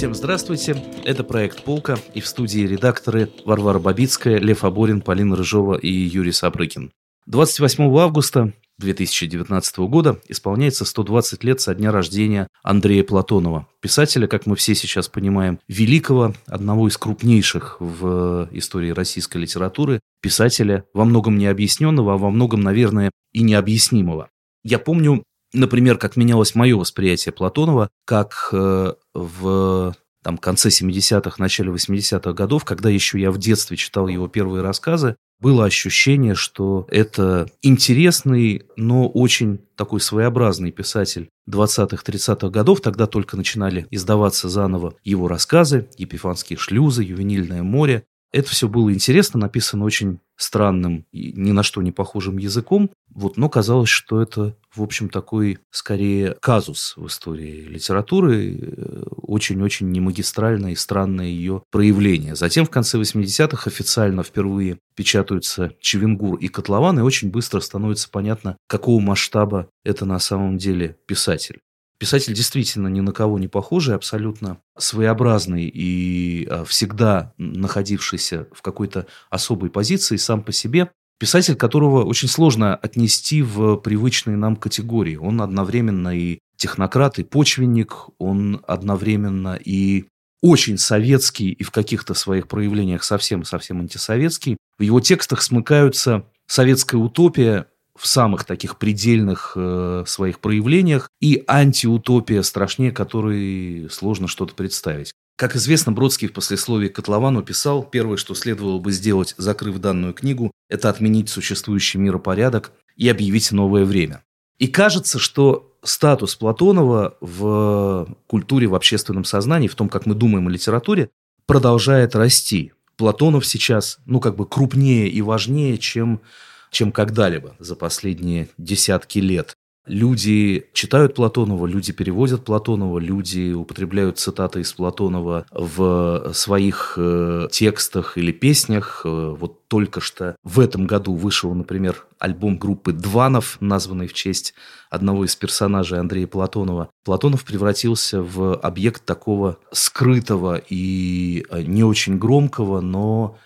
Всем здравствуйте, это проект «Полка» и в студии редакторы Варвара Бабицкая, Лев Аборин, Полина Рыжова и Юрий Сапрыкин. 28 августа 2019 года исполняется 120 лет со дня рождения Андрея Платонова, писателя, как мы все сейчас понимаем, великого, одного из крупнейших в истории российской литературы, писателя, во многом необъясненного, а во многом, наверное, и необъяснимого. Я помню, например, как менялось мое восприятие Платонова, как э, в там, конце 70-х, начале 80-х годов, когда еще я в детстве читал его первые рассказы, было ощущение, что это интересный, но очень такой своеобразный писатель 20-30-х годов. Тогда только начинали издаваться заново его рассказы «Епифанские шлюзы», «Ювенильное море». Это все было интересно, написано очень странным и ни на что не похожим языком, вот, но казалось, что это, в общем, такой, скорее, казус в истории литературы, э, очень-очень немагистральное и странное ее проявление. Затем в конце 80-х официально впервые печатаются Чевенгур и Котлован, и очень быстро становится понятно, какого масштаба это на самом деле писатель. Писатель действительно ни на кого не похожий, абсолютно своеобразный и а, всегда находившийся в какой-то особой позиции сам по себе. Писатель, которого очень сложно отнести в привычные нам категории. Он одновременно и технократ, и почвенник, он одновременно и очень советский и в каких-то своих проявлениях совсем-совсем антисоветский. В его текстах смыкаются советская утопия в самых таких предельных э, своих проявлениях, и антиутопия страшнее, которой сложно что-то представить. Как известно, Бродский в послесловии к Котловану писал, первое, что следовало бы сделать, закрыв данную книгу, это отменить существующий миропорядок и объявить новое время. И кажется, что статус Платонова в культуре, в общественном сознании, в том, как мы думаем о литературе, продолжает расти. Платонов сейчас, ну, как бы крупнее и важнее, чем чем когда-либо за последние десятки лет. Люди читают Платонова, люди переводят Платонова, люди употребляют цитаты из Платонова в своих э, текстах или песнях. Э, вот только что в этом году вышел, например, альбом группы «Дванов», названный в честь одного из персонажей Андрея Платонова. Платонов превратился в объект такого скрытого и э, не очень громкого, но,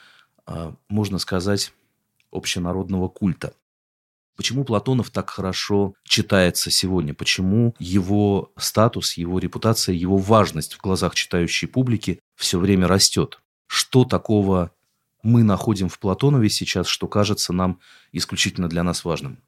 можно сказать, общенародного культа. Почему Платонов так хорошо читается сегодня? Почему его статус, его репутация, его важность в глазах читающей публики все время растет? Что такого мы находим в Платонове сейчас, что кажется нам исключительно для нас важным?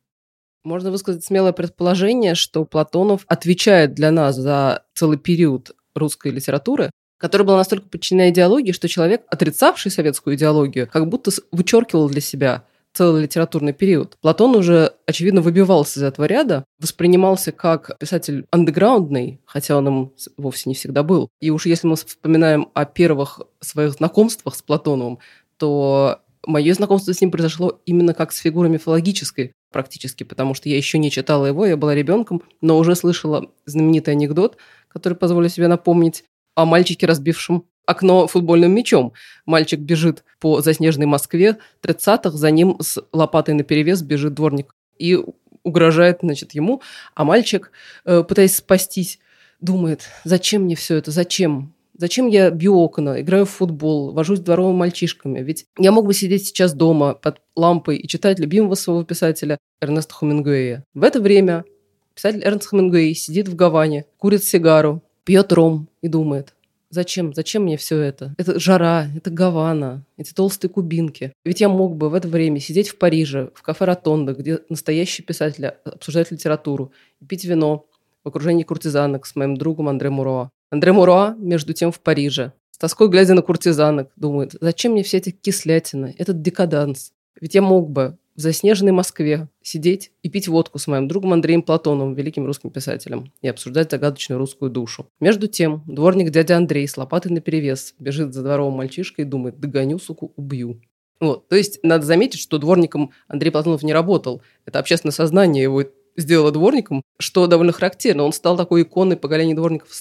Можно высказать смелое предположение, что Платонов отвечает для нас за целый период русской литературы, которая была настолько подчинена идеологии, что человек, отрицавший советскую идеологию, как будто вычеркивал для себя целый литературный период. Платон уже, очевидно, выбивался из этого ряда, воспринимался как писатель андеграундный, хотя он им вовсе не всегда был. И уж если мы вспоминаем о первых своих знакомствах с Платоновым, то мое знакомство с ним произошло именно как с фигурой мифологической практически, потому что я еще не читала его, я была ребенком, но уже слышала знаменитый анекдот, который позволю себе напомнить, о мальчике, разбившем окно футбольным мячом. Мальчик бежит по заснеженной Москве 30-х, за ним с лопатой на перевес бежит дворник и угрожает, значит, ему. А мальчик, э, пытаясь спастись, думает, зачем мне все это, зачем? Зачем я бью окна, играю в футбол, вожусь дворовыми мальчишками? Ведь я мог бы сидеть сейчас дома под лампой и читать любимого своего писателя Эрнеста Хемингуэя. В это время писатель Эрнест Хемингуэй сидит в Гаване, курит сигару, пьет ром и думает, Зачем? Зачем мне все это? Это жара, это Гавана, эти толстые кубинки. Ведь я мог бы в это время сидеть в Париже, в кафе Ротонда, где настоящие писатели обсуждают литературу, пить вино в окружении куртизанок с моим другом Андре Муроа. Андре Муроа, между тем, в Париже. С тоской глядя на куртизанок, думает, зачем мне все эти кислятины, этот декаданс? Ведь я мог бы в заснеженной Москве сидеть и пить водку с моим другом Андреем Платоновым, великим русским писателем, и обсуждать загадочную русскую душу. Между тем, дворник дядя Андрей с лопатой наперевес бежит за дворовым мальчишкой и думает, догоню, суку, убью. Вот. То есть надо заметить, что дворником Андрей Платонов не работал. Это общественное сознание его сделало дворником, что довольно характерно. Он стал такой иконой поколения дворников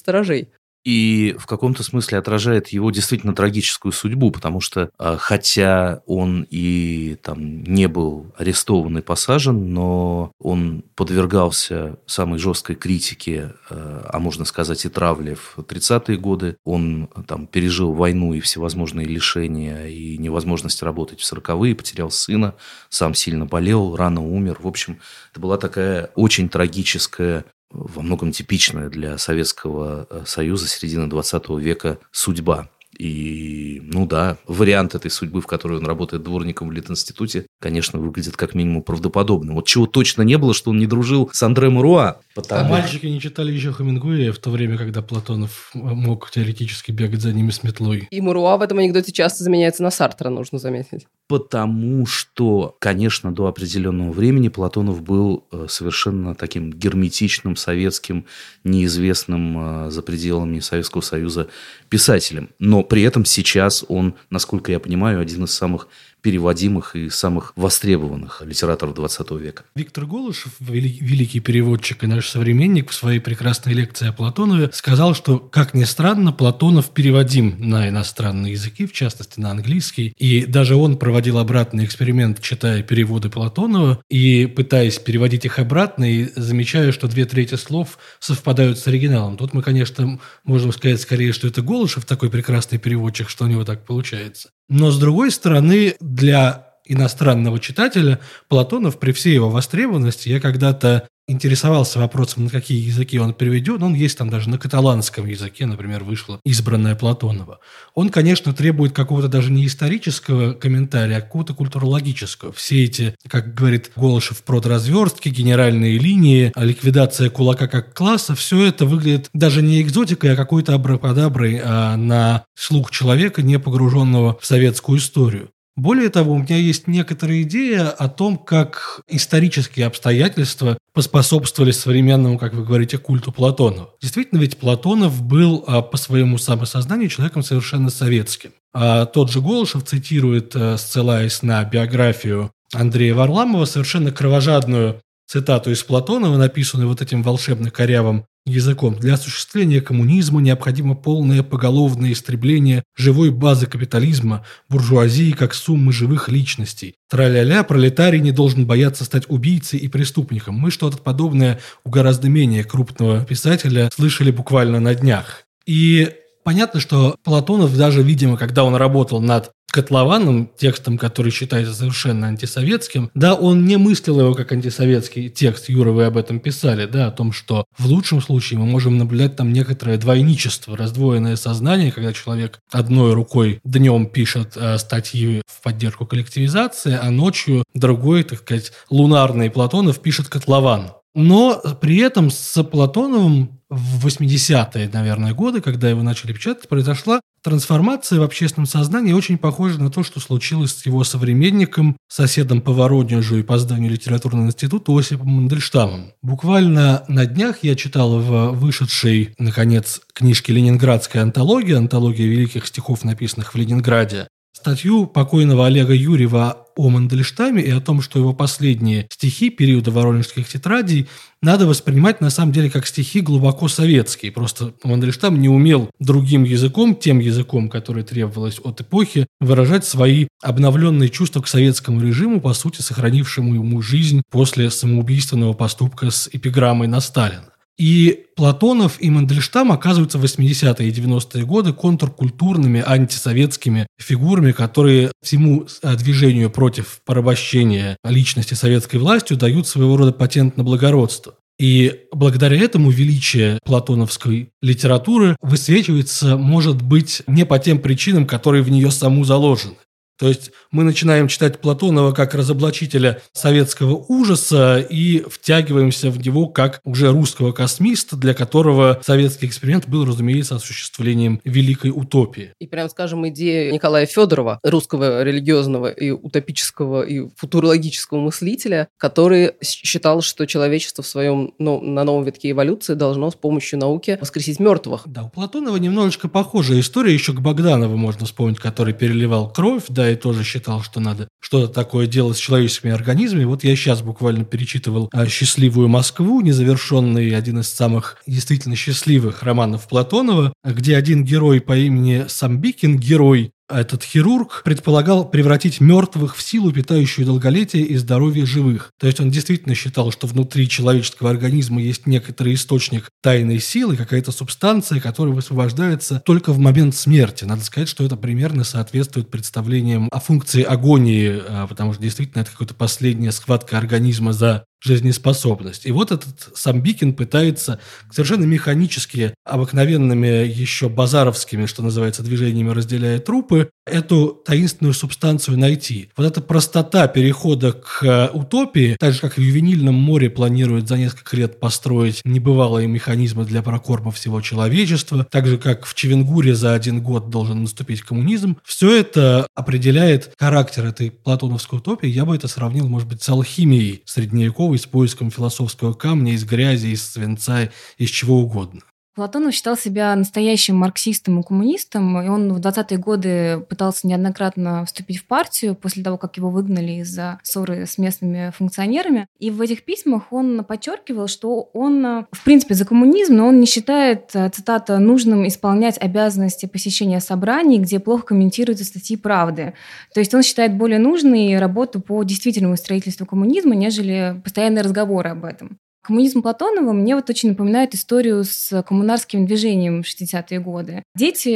и в каком-то смысле отражает его действительно трагическую судьбу, потому что а, хотя он и там не был арестован и посажен, но он подвергался самой жесткой критике, а, а можно сказать и травле в 30-е годы. Он там пережил войну и всевозможные лишения, и невозможность работать в 40-е, потерял сына, сам сильно болел, рано умер. В общем, это была такая очень трагическая во многом типичная для Советского э, Союза середины 20 века судьба. И, ну да, вариант этой судьбы, в которой он работает дворником в Литинституте, конечно, выглядит как минимум правдоподобно. Вот чего точно не было, что он не дружил с Андре Маруа. Потому... А мальчики не читали еще Хамингуэя в то время, когда Платонов мог теоретически бегать за ними с метлой. И Маруа в этом анекдоте часто заменяется на Сартра, нужно заметить. Потому что, конечно, до определенного времени Платонов был э, совершенно таким герметичным, советским, неизвестным э, за пределами Советского Союза писателем. Но при этом сейчас он, насколько я понимаю, один из самых переводимых и самых востребованных литераторов 20 века. Виктор Голышев, великий переводчик и наш современник, в своей прекрасной лекции о Платонове сказал, что, как ни странно, Платонов переводим на иностранные языки, в частности на английский, и даже он проводил обратный эксперимент, читая переводы Платонова и пытаясь переводить их обратно, и замечая, что две трети слов совпадают с оригиналом. Тут мы, конечно, можем сказать скорее, что это Голышев такой прекрасный переводчик, что у него так получается. Но, с другой стороны, для иностранного читателя Платонов при всей его востребованности, я когда-то интересовался вопросом, на какие языки он переведен, он есть там даже на каталанском языке, например, вышло избранное Платонова. Он, конечно, требует какого-то даже не исторического комментария, а какого-то культурологического. Все эти, как говорит Голышев, продразверстки, генеральные линии, ликвидация кулака как класса, все это выглядит даже не экзотикой, а какой-то абракадаброй а на слух человека, не погруженного в советскую историю. Более того, у меня есть некоторая идея о том, как исторические обстоятельства поспособствовали современному, как вы говорите, культу Платонова. Действительно, ведь Платонов был а, по своему самосознанию человеком совершенно советским. А тот же Голышев цитирует, а, ссылаясь на биографию Андрея Варламова, совершенно кровожадную цитату из Платонова, написанную вот этим волшебно корявым языком. Для осуществления коммунизма необходимо полное поголовное истребление живой базы капитализма, буржуазии как суммы живых личностей. Траля-ля, пролетарий не должен бояться стать убийцей и преступником. Мы что-то подобное у гораздо менее крупного писателя слышали буквально на днях. И Понятно, что Платонов даже, видимо, когда он работал над котлованным текстом, который считается совершенно антисоветским, да, он не мыслил его как антисоветский текст, Юра, вы об этом писали, да, о том, что в лучшем случае мы можем наблюдать там некоторое двойничество, раздвоенное сознание, когда человек одной рукой днем пишет э, статьи в поддержку коллективизации, а ночью другой, так сказать, лунарный Платонов пишет котлован. Но при этом с Платоновым в 80-е, наверное, годы, когда его начали печатать, произошла трансформация в общественном сознании, очень похожая на то, что случилось с его современником, соседом по Воронежу и по зданию литературного института Осипом Мандельштамом. Буквально на днях я читал в вышедшей, наконец, книжке «Ленинградская антология», антология великих стихов, написанных в Ленинграде, статью покойного Олега Юрьева о Мандельштаме и о том, что его последние стихи периода воронежских тетрадей надо воспринимать на самом деле как стихи глубоко советские. Просто Мандельштам не умел другим языком, тем языком, который требовалось от эпохи, выражать свои обновленные чувства к советскому режиму, по сути, сохранившему ему жизнь после самоубийственного поступка с эпиграммой на Сталина. И Платонов и Мандельштам оказываются в 80-е и 90-е годы контркультурными антисоветскими фигурами, которые всему э, движению против порабощения личности советской властью дают своего рода патент на благородство. И благодаря этому величие платоновской литературы высвечивается, может быть, не по тем причинам, которые в нее саму заложены. То есть мы начинаем читать Платонова как разоблачителя советского ужаса и втягиваемся в него как уже русского космиста, для которого советский эксперимент был, разумеется, осуществлением великой утопии. И прям скажем, идея Николая Федорова, русского религиозного и утопического и футурологического мыслителя, который считал, что человечество в своем ну, на новом витке эволюции должно с помощью науки воскресить мертвых. Да, у Платонова немножечко похожая история, еще к Богданову можно вспомнить, который переливал кровь, да, и тоже считал, что надо что-то такое делать с человеческими организмами. Вот я сейчас буквально перечитывал а, «Счастливую Москву», незавершенный один из самых действительно счастливых романов Платонова, где один герой по имени Самбикин, герой этот хирург предполагал превратить мертвых в силу, питающую долголетие и здоровье живых. То есть он действительно считал, что внутри человеческого организма есть некоторый источник тайной силы, какая-то субстанция, которая высвобождается только в момент смерти. Надо сказать, что это примерно соответствует представлениям о функции агонии, а, потому что действительно это какая-то последняя схватка организма за жизнеспособность. И вот этот Самбикин пытается совершенно механически, обыкновенными еще базаровскими, что называется, движениями разделяя трупы, эту таинственную субстанцию найти. Вот эта простота перехода к э, утопии, так же, как в Ювенильном море планирует за несколько лет построить небывалые механизмы для прокорма всего человечества, так же, как в Чевенгуре за один год должен наступить коммунизм, все это определяет характер этой платоновской утопии. Я бы это сравнил, может быть, с алхимией средневековой, с поиском философского камня из грязи, из свинца, из чего угодно. Платонов считал себя настоящим марксистом и коммунистом, и он в 20-е годы пытался неоднократно вступить в партию после того, как его выгнали из-за ссоры с местными функционерами. И в этих письмах он подчеркивал, что он, в принципе, за коммунизм, но он не считает, цитата, нужным исполнять обязанности посещения собраний, где плохо комментируются статьи правды. То есть он считает более нужной работу по действительному строительству коммунизма, нежели постоянные разговоры об этом. Коммунизм Платонова мне вот очень напоминает историю с коммунарским движением в 60-е годы. Дети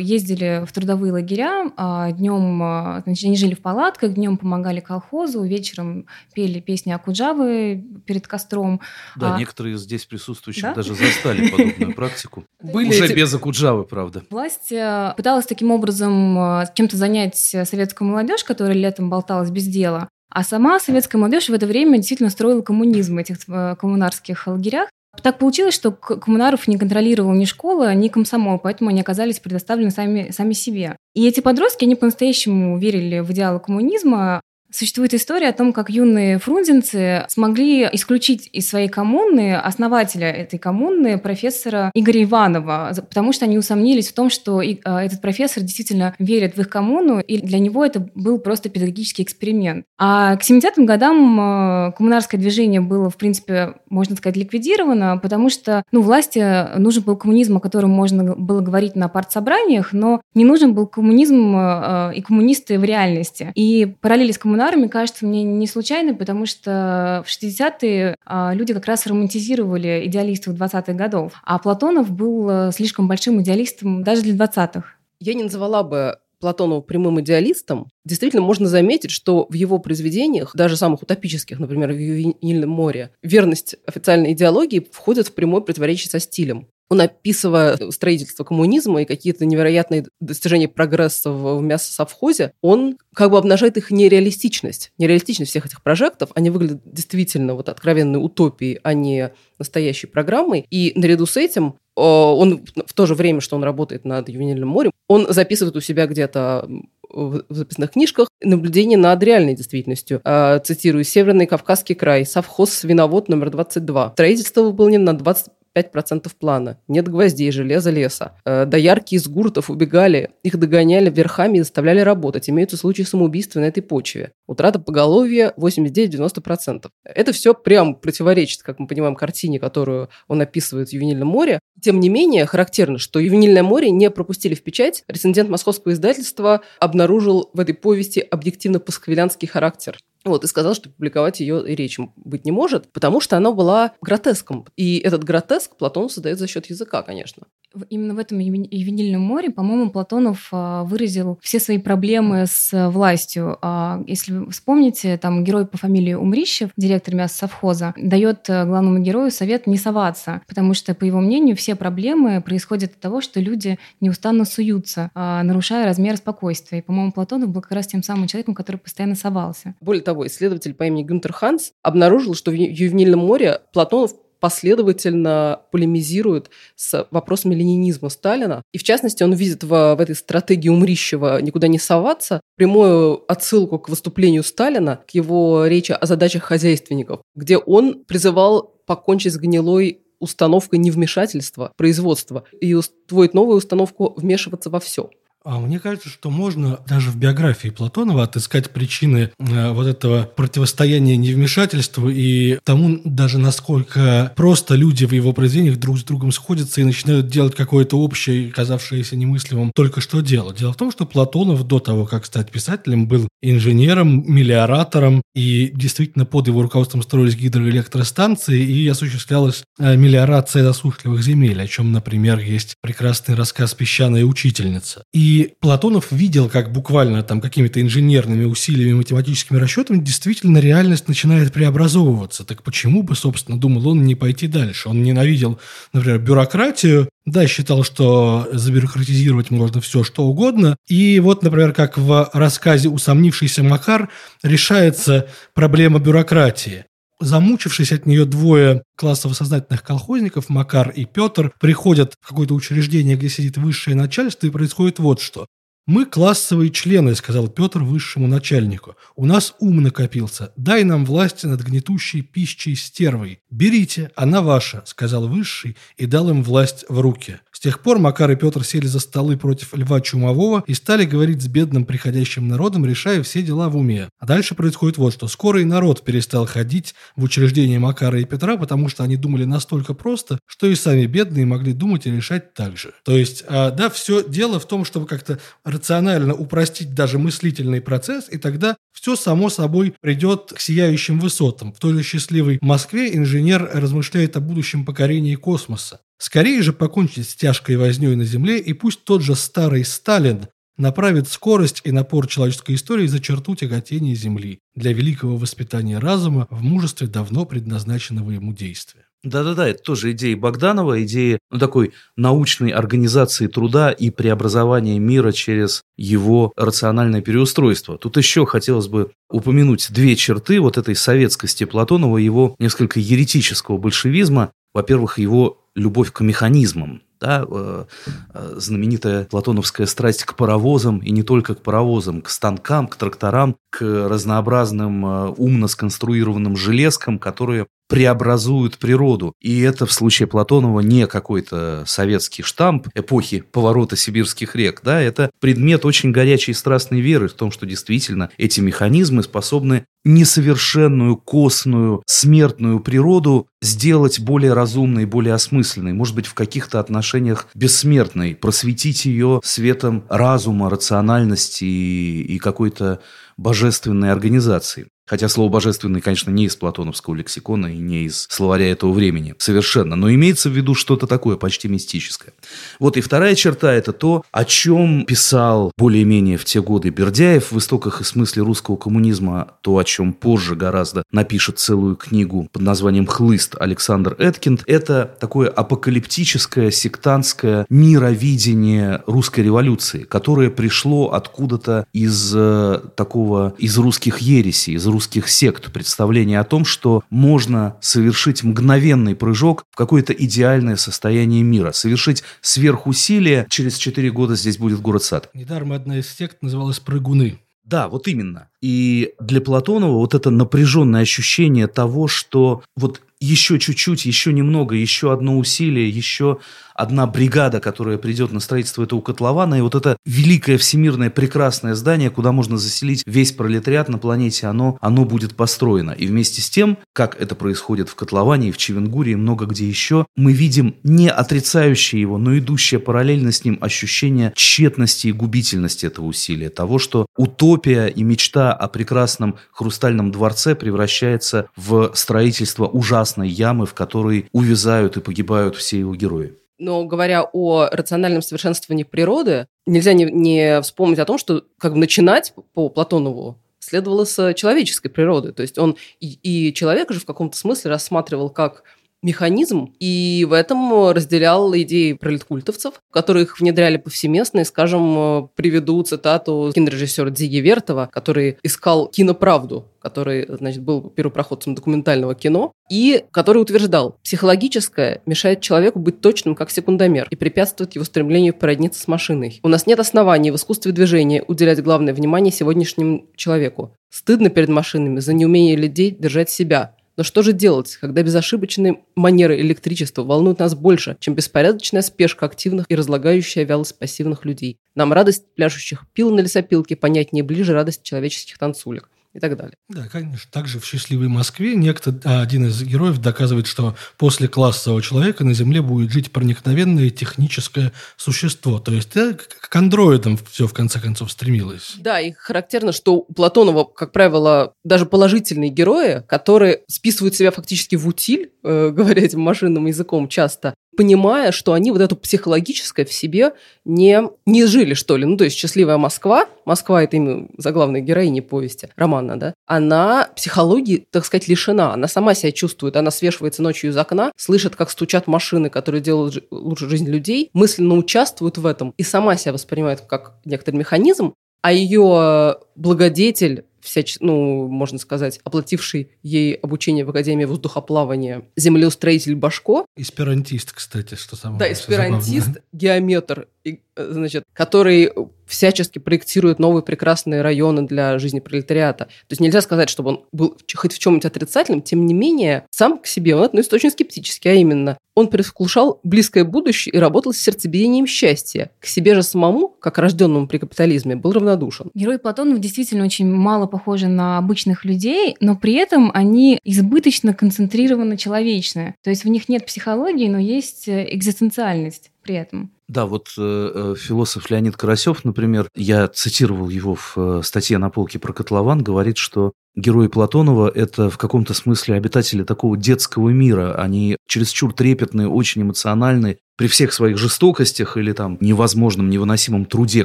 ездили в трудовые лагеря, а днем а, значит, они жили в палатках, днем помогали колхозу, вечером пели песни Акуджавы перед костром. Да, а... некоторые здесь присутствующих да? даже застали подобную практику. Были Уже эти... без Акуджавы, правда. Власть э, пыталась таким образом э, чем-то занять советскую молодежь, которая летом болталась без дела. А сама советская молодежь в это время действительно строила коммунизм в этих э, коммунарских лагерях. Так получилось, что коммунаров не контролировал ни школа, ни комсомол, поэтому они оказались предоставлены сами, сами себе. И эти подростки, они по-настоящему верили в идеалы коммунизма, Существует история о том, как юные фрунзенцы смогли исключить из своей коммуны основателя этой коммуны, профессора Игоря Иванова, потому что они усомнились в том, что а, этот профессор действительно верит в их коммуну, и для него это был просто педагогический эксперимент. А к 70-м годам а, коммунарское движение было, в принципе, можно сказать, ликвидировано, потому что ну, власти нужен был коммунизм, о котором можно было говорить на партсобраниях, но не нужен был коммунизм а, и коммунисты в реальности. И параллели с коммунизмом коммунарами кажется мне не случайно, потому что в 60-е а, люди как раз романтизировали идеалистов 20-х годов, а Платонов был э, слишком большим идеалистом даже для 20-х. Я не назвала бы Платонова прямым идеалистом, действительно можно заметить, что в его произведениях, даже самых утопических, например, в «Ювенильном море», верность официальной идеологии входит в прямое противоречие со стилем. Он, описывая строительство коммунизма и какие-то невероятные достижения прогресса в мясосовхозе, он как бы обнажает их нереалистичность. Нереалистичность всех этих прожектов. Они выглядят действительно вот откровенной утопией, а не настоящей программой. И наряду с этим он в то же время, что он работает над ювенильным морем, он записывает у себя где-то в записных книжках наблюдение над реальной действительностью. А, цитирую, «Северный Кавказский край, совхоз «Свиновод» номер 22. Строительство выполнено на 20 5% плана. Нет гвоздей, железа, леса. Э, доярки из гуртов убегали, их догоняли верхами и заставляли работать. Имеются случаи самоубийства на этой почве. Утрата поголовья 89-90%. Это все прям противоречит, как мы понимаем, картине, которую он описывает в «Ювенильном море». Тем не менее, характерно, что «Ювенильное море» не пропустили в печать. Рецензент московского издательства обнаружил в этой повести объективно-пасквилянский характер. Вот, и сказал, что публиковать ее и речь быть не может, потому что она была гротеском. И этот гротеск Платон создает за счет языка, конечно именно в этом ювенильном море, по-моему, Платонов а, выразил все свои проблемы с властью. А, если вы вспомните, там герой по фамилии Умрищев, директор мясосовхоза, дает э, главному герою совет не соваться, потому что, по его мнению, все проблемы происходят от того, что люди неустанно суются, а, нарушая размер спокойствия. И, по-моему, Платонов был как раз тем самым человеком, который постоянно совался. Более того, исследователь по имени Гюнтер Ханс обнаружил, что в Ювенильном море Платонов последовательно полемизирует с вопросами ленинизма Сталина. И в частности, он видит в, в этой стратегии Умрищева «никуда не соваться» прямую отсылку к выступлению Сталина, к его речи о задачах хозяйственников, где он призывал покончить с гнилой установкой невмешательства производства и устроить новую установку вмешиваться во все. А мне кажется, что можно даже в биографии Платонова отыскать причины э, вот этого противостояния невмешательству и тому даже насколько просто люди в его произведениях друг с другом сходятся и начинают делать какое-то общее, казавшееся немыслимым только что дело. Дело в том, что Платонов до того, как стать писателем, был инженером, мелиоратором, и действительно под его руководством строились гидроэлектростанции и осуществлялась э, мелиорация засушливых земель, о чем, например, есть прекрасный рассказ «Песчаная учительница». И Платонов видел, как буквально там какими-то инженерными усилиями, математическими расчетами действительно реальность начинает преобразовываться. Так почему бы, собственно, думал он не пойти дальше? Он ненавидел, например, бюрократию, да, считал, что забюрократизировать можно все, что угодно. И вот, например, как в рассказе «Усомнившийся Макар» решается проблема бюрократии. Замучившись от нее двое классово сознательных колхозников, Макар и Петр, приходят в какое-то учреждение, где сидит высшее начальство, и происходит вот что. «Мы классовые члены», — сказал Петр высшему начальнику. «У нас ум накопился. Дай нам власть над гнетущей пищей стервой. Берите, она ваша», — сказал высший и дал им власть в руки. С тех пор Макар и Петр сели за столы против Льва Чумового и стали говорить с бедным приходящим народом, решая все дела в уме. А дальше происходит вот что. Скоро и народ перестал ходить в учреждение Макара и Петра, потому что они думали настолько просто, что и сами бедные могли думать и решать так же. То есть, а, да, все дело в том, чтобы как-то рационально упростить даже мыслительный процесс, и тогда все само собой придет к сияющим высотам. В той же счастливой Москве инженер размышляет о будущем покорении космоса. Скорее же покончить с тяжкой вознёй на Земле, и пусть тот же старый Сталин направит скорость и напор человеческой истории за черту тяготения Земли для великого воспитания разума в мужестве давно предназначенного ему действия. Да-да-да, это тоже идея Богданова, идея ну, такой научной организации труда и преобразования мира через его рациональное переустройство. Тут еще хотелось бы упомянуть две черты вот этой советскости Платонова, его несколько еретического большевизма. Во-первых, его любовь к механизмам, да, э, э, знаменитая платоновская страсть к паровозам, и не только к паровозам, к станкам, к тракторам, к разнообразным э, умно сконструированным железкам, которые преобразуют природу. И это в случае Платонова не какой-то советский штамп эпохи поворота сибирских рек. Да? Это предмет очень горячей и страстной веры в том, что действительно эти механизмы способны несовершенную, костную, смертную природу сделать более разумной, более осмысленной, может быть, в каких-то отношениях бессмертной, просветить ее светом разума, рациональности и, какой-то божественной организации. Хотя слово «божественный», конечно, не из платоновского лексикона и не из словаря этого времени. Совершенно. Но имеется в виду что-то такое почти мистическое. Вот и вторая черта – это то, о чем писал более-менее в те годы Бердяев в «Истоках и смысле русского коммунизма», то, о чем позже гораздо напишет целую книгу под названием «Хлыст» Александр Эткинд. Это такое апокалиптическое, сектантское мировидение русской революции, которое пришло откуда-то из э, такого, из русских ересей, из русских сект представление о том, что можно совершить мгновенный прыжок в какое-то идеальное состояние мира, совершить сверхусилие, через 4 года здесь будет город-сад. Недаром одна из сект называлась «Прыгуны». Да, вот именно. И для Платонова вот это напряженное ощущение того, что вот еще чуть-чуть, еще немного, еще одно усилие, еще одна бригада, которая придет на строительство этого котлована, и вот это великое всемирное прекрасное здание, куда можно заселить весь пролетариат на планете, оно, оно будет построено. И вместе с тем, как это происходит в котловане и в Чевенгуре и много где еще, мы видим не отрицающее его, но идущее параллельно с ним ощущение тщетности и губительности этого усилия, того, что утопия и мечта о прекрасном хрустальном дворце превращается в строительство ужасной ямы, в которой увязают и погибают все его герои. Но говоря о рациональном совершенствовании природы, нельзя не, не вспомнить о том, что как бы начинать по Платонову следовало с человеческой природы. То есть он и, и человека же в каком-то смысле рассматривал как механизм, и в этом разделял идеи пролеткультовцев, которые их внедряли повсеместно. И, скажем, приведу цитату кинорежиссера Дзиги Вертова, который искал киноправду, который, значит, был первопроходцем документального кино, и который утверждал, психологическое мешает человеку быть точным, как секундомер, и препятствует его стремлению породниться с машиной. У нас нет оснований в искусстве движения уделять главное внимание сегодняшнему человеку. Стыдно перед машинами за неумение людей держать себя, Но что же делать, когда безошибочные манеры электричества волнуют нас больше, чем беспорядочная спешка активных и разлагающая вялость пассивных людей? Нам радость пляшущих пил на лесопилке понятнее ближе радость человеческих танцулек и так далее. Да, конечно. Также в «Счастливой Москве» некто, а, один из героев доказывает, что после классового человека на Земле будет жить проникновенное техническое существо. То есть да, к андроидам все в конце концов стремилось. Да, и характерно, что у Платонова, как правило, даже положительные герои, которые списывают себя фактически в утиль, э, говоря этим машинным языком часто, понимая, что они вот это психологическое в себе не, не жили, что ли. Ну, то есть «Счастливая Москва», Москва – это имя заглавной героини повести, романа, да, она психологии, так сказать, лишена. Она сама себя чувствует, она свешивается ночью из окна, слышит, как стучат машины, которые делают лучше жизнь людей, мысленно участвует в этом и сама себя воспринимает как некоторый механизм, а ее благодетель всяч... ну, можно сказать, оплативший ей обучение в Академии воздухоплавания землеустроитель Башко. Эсперантист, кстати, что самое Да, эсперантист, геометр, значит, который всячески проектирует новые прекрасные районы для жизни пролетариата. То есть нельзя сказать, чтобы он был хоть в чем-нибудь отрицательным, тем не менее, сам к себе он относится очень скептически, а именно, он предвкушал близкое будущее и работал с сердцебиением счастья. К себе же самому, как рожденному при капитализме, был равнодушен. Герои Платонов действительно очень мало похожи на обычных людей, но при этом они избыточно концентрированы человечные. То есть в них нет психологии, но есть э, экзистенциальность при этом. Да, вот э, э, философ Леонид Карасев, например, я цитировал его в э, статье на полке про котлован, говорит, что герои Платонова – это в каком-то смысле обитатели такого детского мира. Они чересчур трепетные, очень эмоциональные. При всех своих жестокостях или там невозможном, невыносимом труде,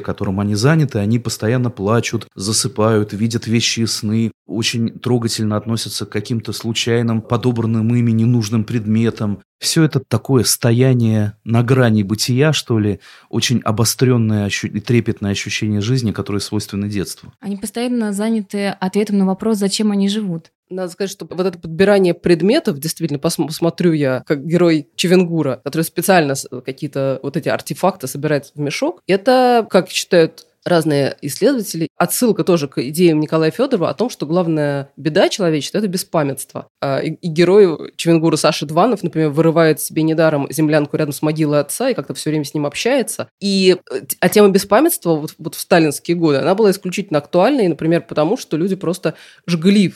которым они заняты, они постоянно плачут, засыпают, видят вещи и сны, очень трогательно относятся к каким-то случайным, подобранным ими ненужным предметам. Все это такое стояние на грани бытия, что ли, очень обостренное и трепетное ощущение жизни, которое свойственно детству. Они постоянно заняты ответом на вопрос, зачем они живут. Надо сказать, что вот это подбирание предметов, действительно, посмотрю я, как герой Чевенгура, который специально какие-то вот эти артефакты собирает в мешок, это, как считают разные исследователи. Отсылка тоже к идеям Николая Федорова о том, что главная беда человечества – это беспамятство. А, и, и герой Чевенгура Саша Дванов, например, вырывает себе недаром землянку рядом с могилой отца и как-то все время с ним общается. И, а тема беспамятства вот, вот в сталинские годы, она была исключительно актуальной, например, потому что люди просто жгли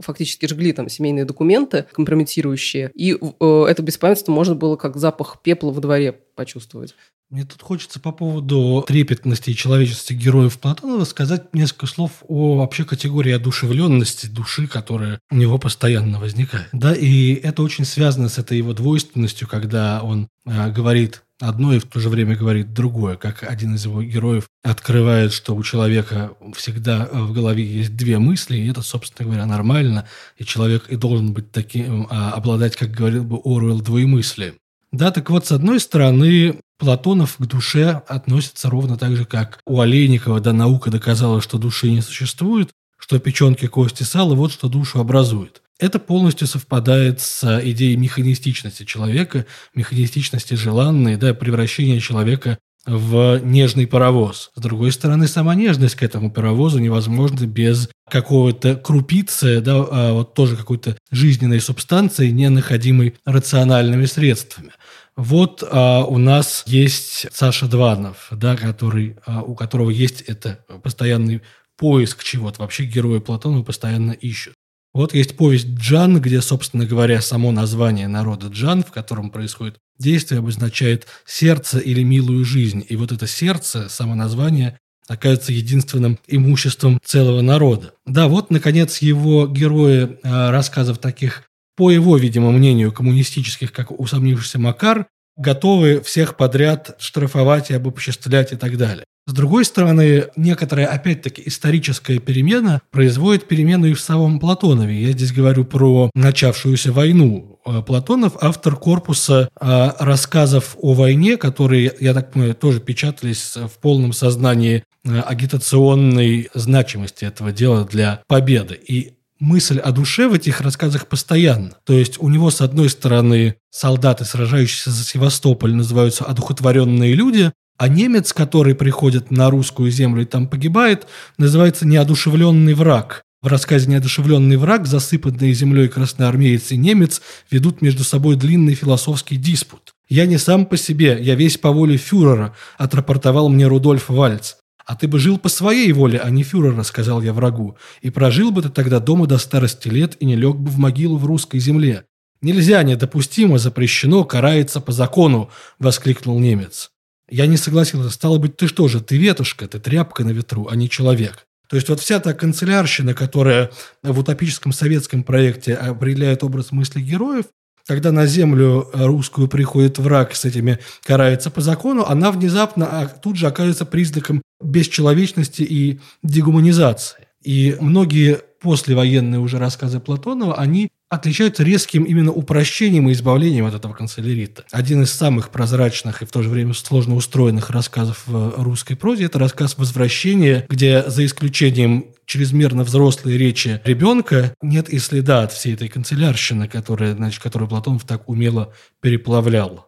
фактически жгли там семейные документы компрометирующие, и э, это беспамятство можно было как запах пепла во дворе почувствовать. Мне тут хочется по поводу трепетности и человечности героев Платонова сказать несколько слов о вообще категории одушевленности души, которая у него постоянно возникает. Да, и это очень связано с этой его двойственностью, когда он э, говорит одно и в то же время говорит другое, как один из его героев открывает, что у человека всегда в голове есть две мысли, и это, собственно говоря, нормально, и человек и должен быть таким, а, обладать, как говорил бы Оруэлл, двоемыслием. Да, так вот, с одной стороны, Платонов к душе относится ровно так же, как у Олейникова, да, наука доказала, что души не существует, что печенки, кости, сало – вот что душу образует. Это полностью совпадает с идеей механистичности человека, механистичности желанной, да, превращения человека в нежный паровоз. С другой стороны, сама нежность к этому паровозу невозможна без какого-то крупицы, да, а вот тоже какой-то жизненной субстанции, не находимой рациональными средствами. Вот а, у нас есть Саша Дванов, да, который, а, у которого есть это постоянный поиск чего-то. Вообще герои Платона постоянно ищут. Вот есть повесть Джан, где, собственно говоря, само название народа Джан, в котором происходит действие, обозначает сердце или милую жизнь. И вот это сердце, само название, оказывается единственным имуществом целого народа. Да, вот, наконец, его герои э, рассказов таких по его, видимо, мнению, коммунистических, как усомнившийся Макар, готовы всех подряд штрафовать и обобществлять и так далее. С другой стороны, некоторая, опять-таки, историческая перемена производит перемену и в самом Платонове. Я здесь говорю про начавшуюся войну. Э, Платонов – автор корпуса э, рассказов о войне, которые, я так понимаю, тоже печатались в полном сознании э, агитационной значимости этого дела для победы. И мысль о душе в этих рассказах постоянно. То есть у него, с одной стороны, солдаты, сражающиеся за Севастополь, называются одухотворенные люди, а немец, который приходит на русскую землю и там погибает, называется неодушевленный враг. В рассказе «Неодушевленный враг» засыпанные землей красноармеец и немец ведут между собой длинный философский диспут. «Я не сам по себе, я весь по воле фюрера», – отрапортовал мне Рудольф Вальц. «А ты бы жил по своей воле, а не фюрера», – сказал я врагу. «И прожил бы ты тогда дома до старости лет и не лег бы в могилу в русской земле». «Нельзя, недопустимо, запрещено, карается по закону», – воскликнул немец. Я не согласился. Стало быть, ты что же, ты ветушка, ты тряпка на ветру, а не человек. То есть вот вся та канцелярщина, которая в утопическом советском проекте определяет образ мысли героев, когда на землю русскую приходит враг с этими карается по закону, она внезапно а, тут же оказывается признаком бесчеловечности и дегуманизации. И многие послевоенные уже рассказы Платонова, они отличаются резким именно упрощением и избавлением от этого канцелярита. Один из самых прозрачных и в то же время сложно устроенных рассказов в русской прозе – это рассказ «Возвращение», где за исключением чрезмерно взрослой речи ребенка нет и следа от всей этой канцелярщины, которая, значит, которую Платонов так умело переплавлял.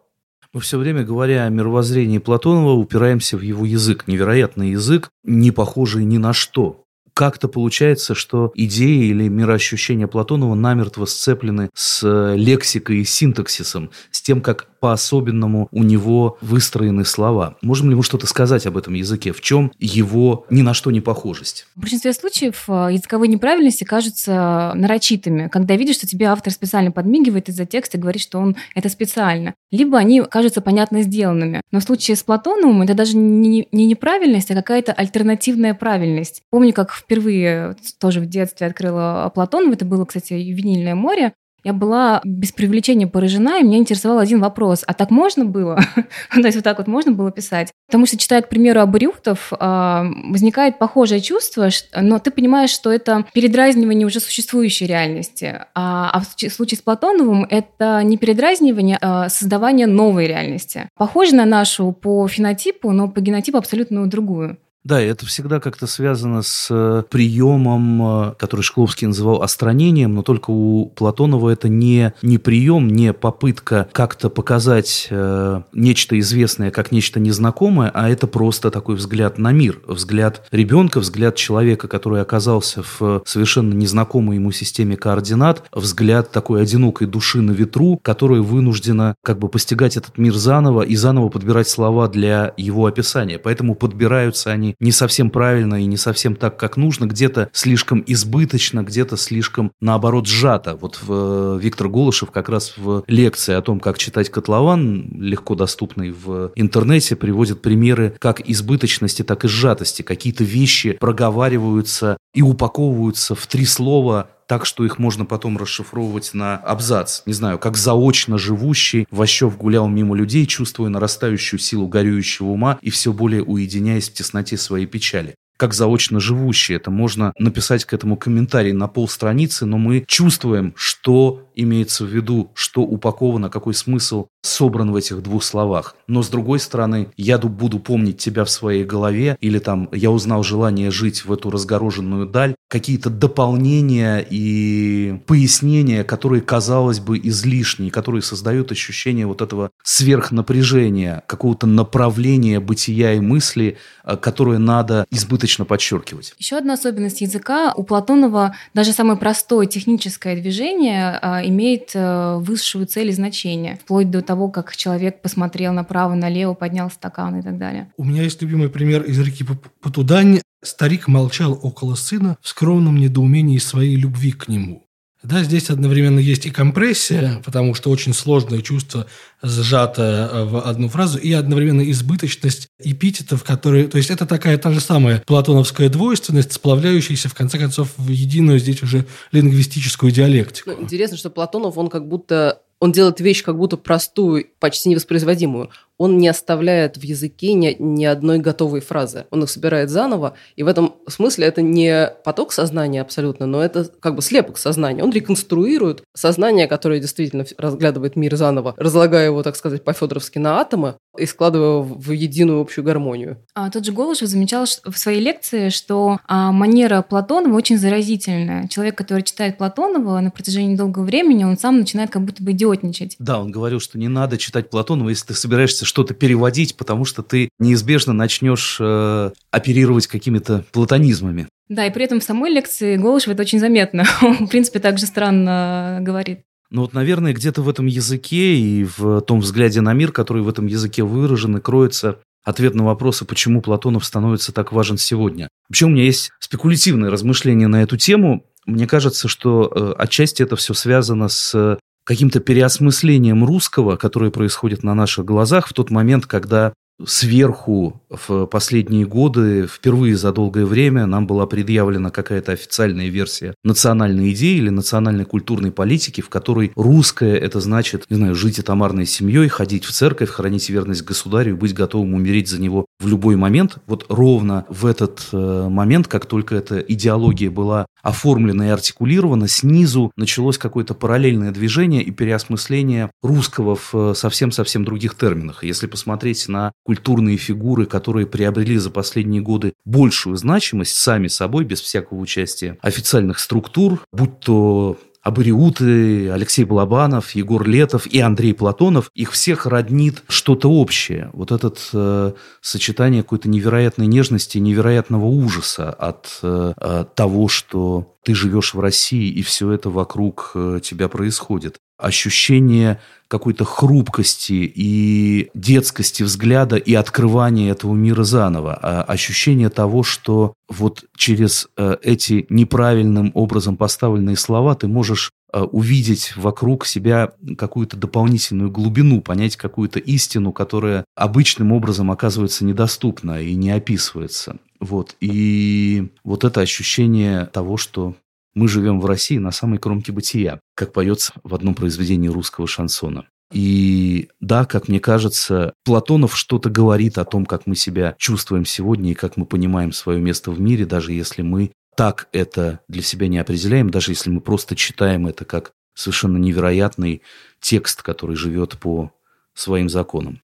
Мы все время, говоря о мировоззрении Платонова, упираемся в его язык. Невероятный язык, не похожий ни на что как-то получается, что идеи или мироощущения Платонова намертво сцеплены с э, лексикой и синтаксисом, с тем, как по-особенному у него выстроены слова. Можем ли мы что-то сказать об этом языке? В чем его ни на что не похожесть? В большинстве случаев э, языковые неправильности кажутся нарочитыми, когда видишь, что тебе автор специально подмигивает из-за текста и говорит, что он это специально. Либо они кажутся понятно сделанными. Но в случае с Платоновым это даже не, не неправильность, а какая-то альтернативная правильность. Помню, как впервые тоже в детстве открыла Платонов. Это было, кстати, «Винильное море». Я была без привлечения поражена, и меня интересовал один вопрос. А так можно было? То есть вот так вот можно было писать? Потому что, читая, к примеру, Абрюхтов, а, возникает похожее чувство, но ты понимаешь, что это передразнивание уже существующей реальности. А, а в случае с Платоновым это не передразнивание, а создавание новой реальности. Похоже на нашу по фенотипу, но по генотипу абсолютно другую. Да, это всегда как-то связано с э, приемом, э, который Шкловский называл остранением, но только у Платонова это не, не прием, не попытка как-то показать э, нечто известное как нечто незнакомое, а это просто такой взгляд на мир, взгляд ребенка, взгляд человека, который оказался в совершенно незнакомой ему системе координат, взгляд такой одинокой души на ветру, которая вынуждена как бы постигать этот мир заново и заново подбирать слова для его описания. Поэтому подбираются они не совсем правильно и не совсем так, как нужно, где-то слишком избыточно, где-то слишком, наоборот, сжато. Вот в, э, Виктор Голышев как раз в лекции о том, как читать котлован, легко доступный в интернете, приводит примеры как избыточности, так и сжатости. Какие-то вещи проговариваются и упаковываются в три слова так, что их можно потом расшифровывать на абзац. Не знаю, как заочно живущий Ващев гулял мимо людей, чувствуя нарастающую силу горюющего ума и все более уединяясь в тесноте своей печали как заочно живущий. Это можно написать к этому комментарий на полстраницы, но мы чувствуем, что имеется в виду, что упаковано, какой смысл собран в этих двух словах. Но с другой стороны, я буду помнить тебя в своей голове, или там я узнал желание жить в эту разгороженную даль, какие-то дополнения и пояснения, которые, казалось бы, излишние, которые создают ощущение вот этого сверхнапряжения, какого-то направления бытия и мысли, э, которое надо избыточно подчеркивать. Еще одна особенность языка. У Платонова даже самое простое техническое движение а, имеет э, высшую цель и значение, вплоть до того, как человек посмотрел направо-налево, поднял стакан и так далее. У меня есть любимый пример из реки Потудань. Старик молчал около сына в скромном недоумении своей любви к нему. Да, здесь одновременно есть и компрессия, потому что очень сложное чувство сжатое э, в одну фразу, и одновременно избыточность эпитетов, которые... То есть это такая та же самая платоновская двойственность, сплавляющаяся, в конце концов, в единую здесь уже лингвистическую диалектику. Ну, интересно, что Платонов, он как будто он делает вещь как будто простую, почти невоспроизводимую он не оставляет в языке ни, ни одной готовой фразы. Он их собирает заново, и в этом смысле это не поток сознания абсолютно, но это как бы слепок сознания. Он реконструирует сознание, которое действительно разглядывает мир заново, разлагая его, так сказать, по-федоровски на атомы и складывая в единую общую гармонию. А тот же Голышев замечал в своей лекции, что а, манера Платонова очень заразительная. Человек, который читает Платонова на протяжении долгого времени, он сам начинает как будто бы идиотничать. Да, он говорил, что не надо читать Платонова, если ты собираешься что-то переводить, потому что ты неизбежно начнешь э, оперировать какими-то платонизмами. Да, и при этом в самой лекции Голышева это очень заметно. Он, в принципе, также странно говорит. Ну вот, наверное, где-то в этом языке и в том взгляде на мир, который в этом языке выражен, и кроется ответ на вопросы, почему Платонов становится так важен сегодня. Вообще у меня есть спекулятивное размышление на эту тему. Мне кажется, что э, отчасти это все связано с каким-то переосмыслением русского, которое происходит на наших глазах в тот момент, когда сверху в последние годы, впервые за долгое время, нам была предъявлена какая-то официальная версия национальной идеи или национальной культурной политики, в которой русское – это значит, не знаю, жить этомарной семьей, ходить в церковь, хранить верность государю, быть готовым умереть за него в любой момент. Вот ровно в этот э, момент, как только эта идеология была оформлена и артикулирована, снизу началось какое-то параллельное движение и переосмысление русского в совсем-совсем других терминах. Если посмотреть на культурные фигуры, которые приобрели за последние годы большую значимость сами собой, без всякого участия официальных структур, будь то Абариуты, Алексей Балабанов, Егор Летов и Андрей Платонов, их всех роднит что-то общее. Вот это э, сочетание какой-то невероятной нежности, невероятного ужаса от э, э, того, что ты живешь в России, и все это вокруг э, тебя происходит. Ощущение какой-то хрупкости и детскости взгляда и открывания этого мира заново. А ощущение того, что вот через э, эти неправильным образом поставленные слова ты можешь э, увидеть вокруг себя какую-то дополнительную глубину, понять какую-то истину, которая обычным образом оказывается недоступна и не описывается. Вот. И вот это ощущение того, что мы живем в России на самой кромке бытия, как поется в одном произведении русского шансона. И да, как мне кажется, Платонов что-то говорит о том, как мы себя чувствуем сегодня и как мы понимаем свое место в мире, даже если мы так это для себя не определяем, даже если мы просто читаем это как совершенно невероятный текст, который живет по своим законам.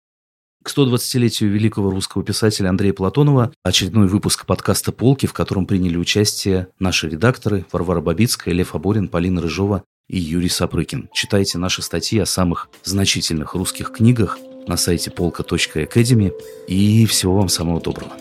К 120-летию великого русского писателя Андрея Платонова очередной выпуск подкаста «Полки», в котором приняли участие наши редакторы Варвара Бабицкая, Лев Аборин, Полина Рыжова и Юрий Сапрыкин. Читайте наши статьи о самых значительных русских книгах на сайте полка.academy и всего вам самого доброго.